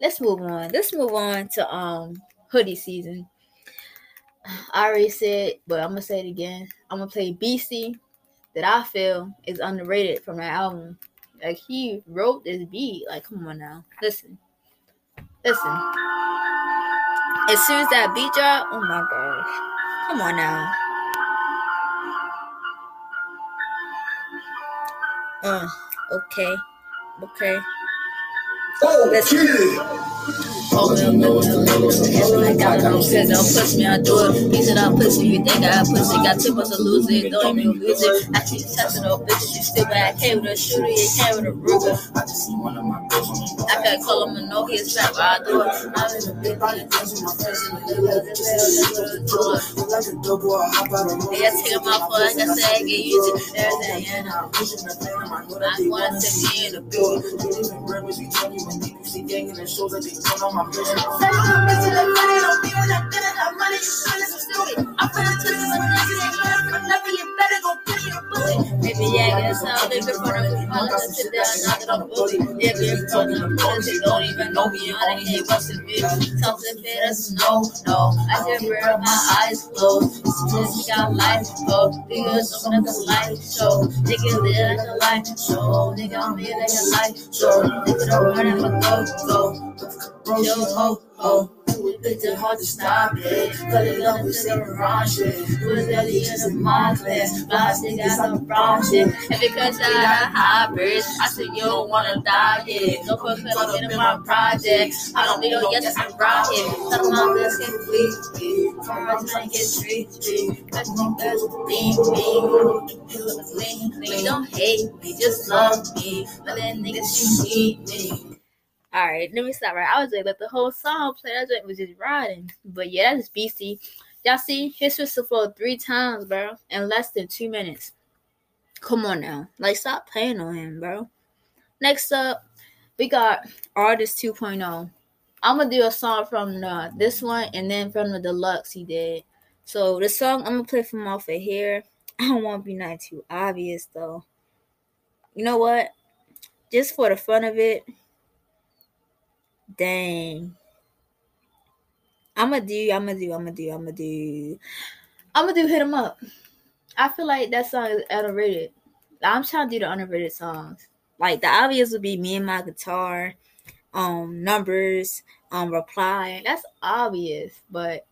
Let's move on. Let's move on to um hoodie season. I already said, but I'm gonna say it again. I'm gonna play BC that I feel is underrated from that album. Like he wrote this beat. Like, come on now. Listen. Listen. As soon as that beat drop, oh my gosh. Come on now. Uh, okay. Okay. Oh, that's Oh. I no. Don't push me, I do it. Said, I'll push me. You think I push it? Got too much to lose it. Don't even lose it. I keep testing those bitches. You. I came with a shooter. You came with a Ruger. I just see one of my bitches. I can't call him a no. He's but I do it. I'm in the big body. Yeah, take him out like I said, I get used to everything. I want in the. See, gang, and it shows that they turn on my. Say I'm bitch to the on that bit of that money. You feel this stupid. I'm finna touch you with niggas, ain't learn from nothing. You better go put in a bullet. Maybe get us out, they been running with my let's sit down, knock it on bully. They they a football of the of adrobody they and they don't even know me. I ain't hate what's in me, that's no, no. I just wear my eyes closed. We got life, go. Niggas open up the light show. Niggas live like a life show. Nigga, I'm here like a life show. Nigga, don't run and go, go. Yo, ho, ho. It's hard to stop it. Cut it up with some wrong shit. Put that in the my class. Last nigga got some wrong shit. And because I got hybrids, I said you don't wanna die yet. Don't put cut in my project. I don't need no yes, I'm. Tell them all this can please me. From my time get me. Cause niggas lean me. Clean, Don't hate me, just love me. But then niggas, you need me. All right, let me stop right. I was like, let the whole song play. That joint was just riding. But yeah, that's BC. Y'all see, his whistle flowed three times, bro, in less than two minutes. Come on now. Like, stop playing on him, bro. Next up, we got Artist 2.0. I'm gonna do a song from the, this one and then from the deluxe he did. So the song I'm gonna play from off of here. I don't want to be not too obvious though. You know what? Just for the fun of it, Dang. I'ma do, I'ma do, I'ma do, I'ma do. I'ma do hit him up. I feel like that song is underrated. I'm trying to do the underrated songs. Like the obvious would be me and my guitar, um, numbers, um, reply. That's obvious, but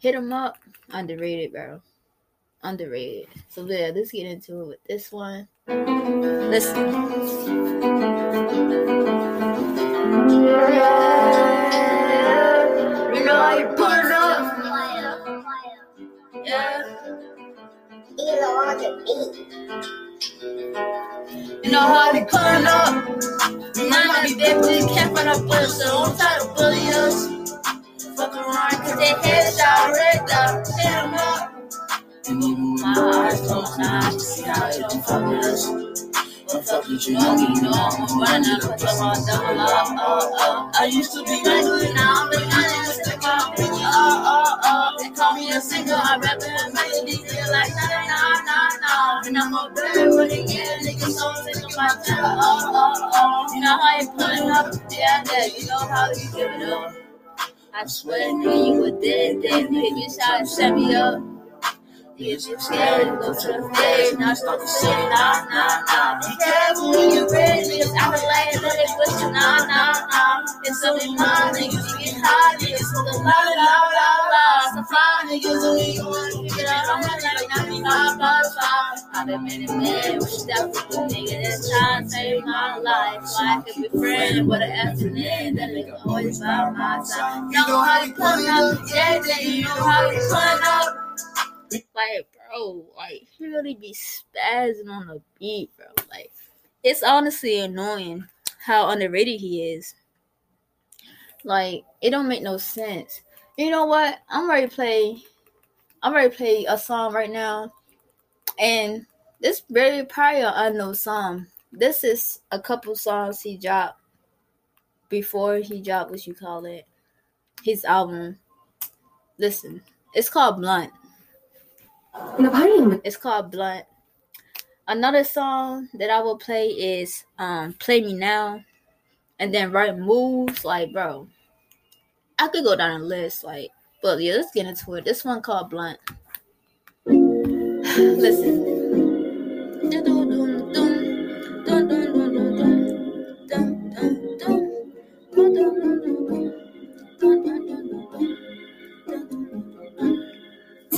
hit him up, underrated, bro. Underrated. So yeah, let's get into it with this one. Listen. You know how you put it up. Yeah. You know how they put it up. Might be big, but they can't find a bullet, so don't try to bully us. Fuck around, cause they so see how they don't us. Fuck you, you me, you know I'm a runner, put them on double up, oh, oh. I used to be regular, now I'm a gunner, stick up, oh, oh, uh, oh. Uh, they call me a singer, I rap it, melody, feel like, nah, nah, nah, nah. And I'm a bird the year, nigga, so sick of my oh. You know how you put up, yeah, yeah, you know how you give it up. I swear, nigga, you were dead, dead, nigga, you shot and set me up. You too scared go to the not start to say nah, nah, nah. Be careful when ready, cause I feel like let it push you, nah, nah, nah. It's something mine, niggas, you get high, niggas, so the la, la, la, la. Some fly niggas, who you want to get out on my life, not me, nah, nah, nah. I've been many men, wish that was the nigga that's my life. So I could be friends with an afternoon, that nigga always by my. You know how you put yeah, you know how you put up. Like, bro, like he really be spazzing on the beat, bro. Like, it's honestly annoying how underrated he is. Like it don't make no sense. You know what? I'm ready to play. I'm ready to play a song right now, and this very probably an unknown song. This is a couple songs he dropped before he dropped what you call it, his album. Listen, it's called Blunt. It's called Blunt. Another song that I will play is um Play Me Now and then Right Moves. Like, bro, I could go down a list, like, but yeah, let's get into it. This one called Blunt. Listen.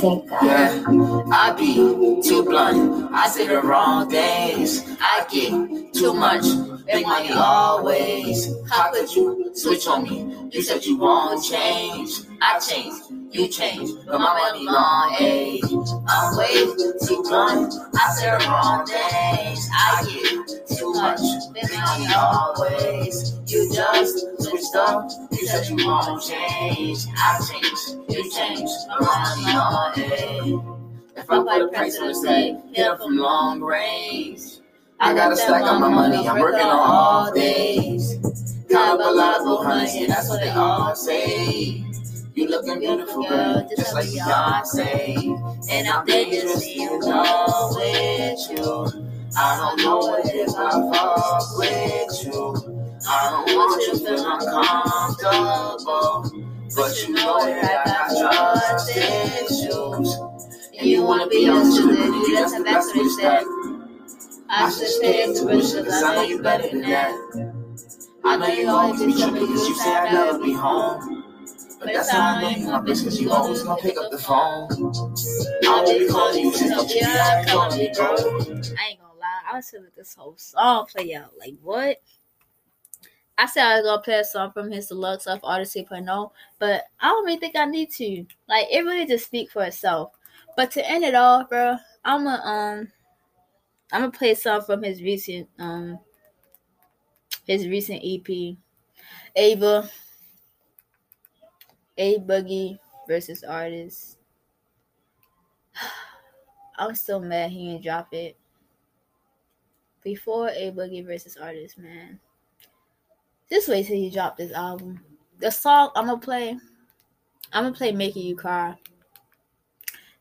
Yeah, I be too blunt. I say the wrong things. I get too much. Big money always. How could you switch on me? You said you won't change. I changed. You changed. But my money long age. I'm way too blunt. I say the wrong things. I get too much. Big money always. You just switched up. You said you won't change. I changed. You changed. But my money long age. If I put a price on the say, hit from long range. I gotta stack up my money, I'm working on all days. Got a lot of honey, that's what they all say. You looking beautiful, girl, just like Beyonce. And I'm dangerously in love with you. I don't know is I fuck with you. I don't want you to feel uncomfortable. But you know that I got trust issues. And you wanna be with it, you that's what he said. I should stay in tuition, cause I know you better than that. I know you always be tripping cause you say I never be home. But that's how I know you my bitch cause you always gonna pick up the phone. I be calling you since you be out calling me, bro. I ain't gonna lie, I was let this whole song play out. Like what? I said I was gonna play a song from his deluxe of Artist 2.0, but I don't really think I need to. Like it really just speak for itself. But to end it all, bro, I'm a um I'm gonna play a song from his recent um his recent EP, Ava, A Boogie versus Artist. I'm so mad he didn't drop it before A Boogie versus Artist, man. Just wait till he drop this album. The song I'm gonna play, I'm gonna play "Making You Cry"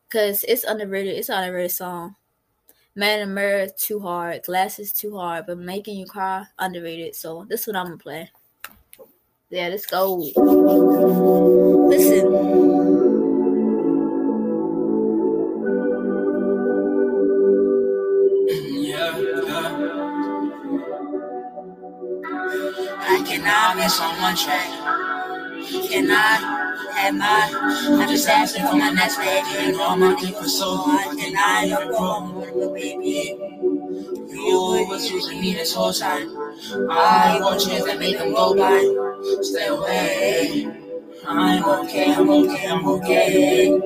because it's underrated. It's an underrated song. Man in the Mirror too hard, Glasses too hard, but Making You Cry underrated. So this one I'm gonna play. Yeah, let's go. Listen. I cannot miss on one track. Have my? I'm just asking for my next baby. And all my people so I a baby? You was using me this whole time. I want chance that make them go by. Stay away. I'm okay, I'm okay, I'm okay.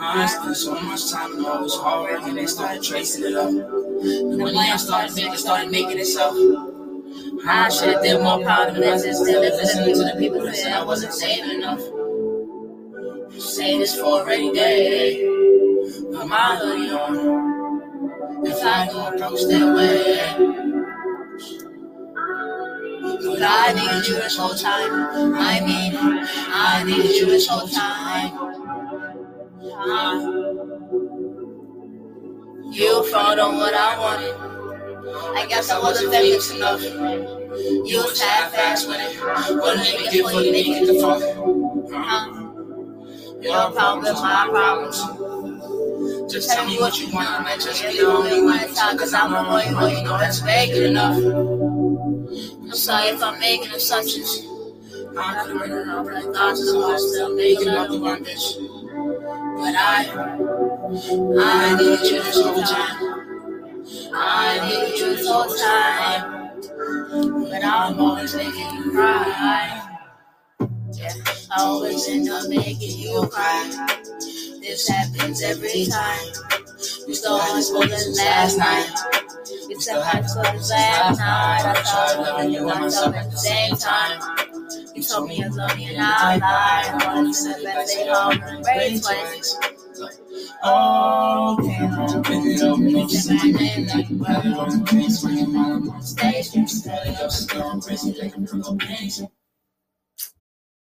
I spent so much time and all this hard and they started tracing it up. The money I started making started making itself. I should have did more proud of listening to the people that said I wasn't saying enough. Say this for a rainy day. Put my hoodie on. If I go broke, stay away. But I needed you this whole time. I mean, I needed you this whole time. Uh, you found on what I wanted. I guess I wasn't famous enough. You was half-assed with it. Wouldn't even give what you needed to fuck. Huh? Your problems, my problems. Just tell me what you want, I might just be the only one cause I'm the only one you know that's making enough. I'm sorry if I'm making assumptions. I could have written all my thoughts, so I'm still making up the one bitch. But I, I need you this whole time. I need you this whole time. But I'm always making you cry. I always end up making you cry. This happens every time. We stole school this last night. Still high school this last night. I tried loving you and myself at the same time. You told me you're me and I lied. I send it back, stay home, and pray twice. Oh, can I pick it up and it my name like you have it on the face when your mom on stage? You stay up, still crazy like a girl panties.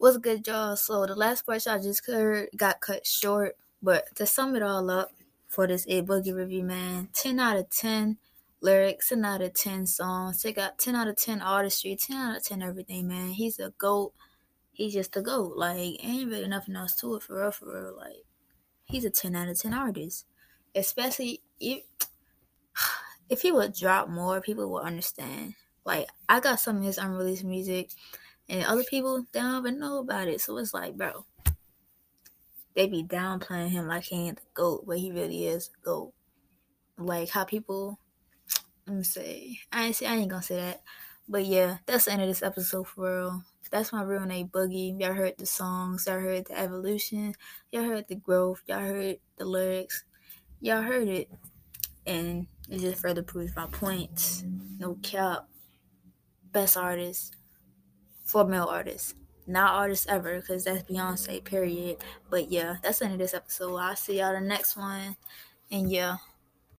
What's good, y'all? So the last part I just heard got cut short, but to sum it all up for this A Boogie review, man, 10 out of 10 lyrics, 10 out of 10 songs, Take out 10 out of 10 artistry, 10 out of 10 everything, man. He's a GOAT. He's just a GOAT. Like, ain't really nothing else to it for real, for real. Like, he's a 10 out of 10 artist. Especially if, if he would drop more, people would understand. Like, I got some of his unreleased music, and other people, they don't even know about it. So it's like, bro, they be downplaying him like he ain't the GOAT, but he really is the GOAT. Like, how people, let me say, I ain't, say, I ain't gonna say that. But yeah, that's the end of this episode for real. That's my real name, Boogie. Y'all heard the songs, y'all heard the evolution, y'all heard the growth, y'all heard the lyrics, y'all heard it, and it just further proves my point. No cap, best artist, for male artists, not artists ever, because that's Beyonce. Period. But yeah, that's the end of this episode. I'll see y'all the next one, and yeah.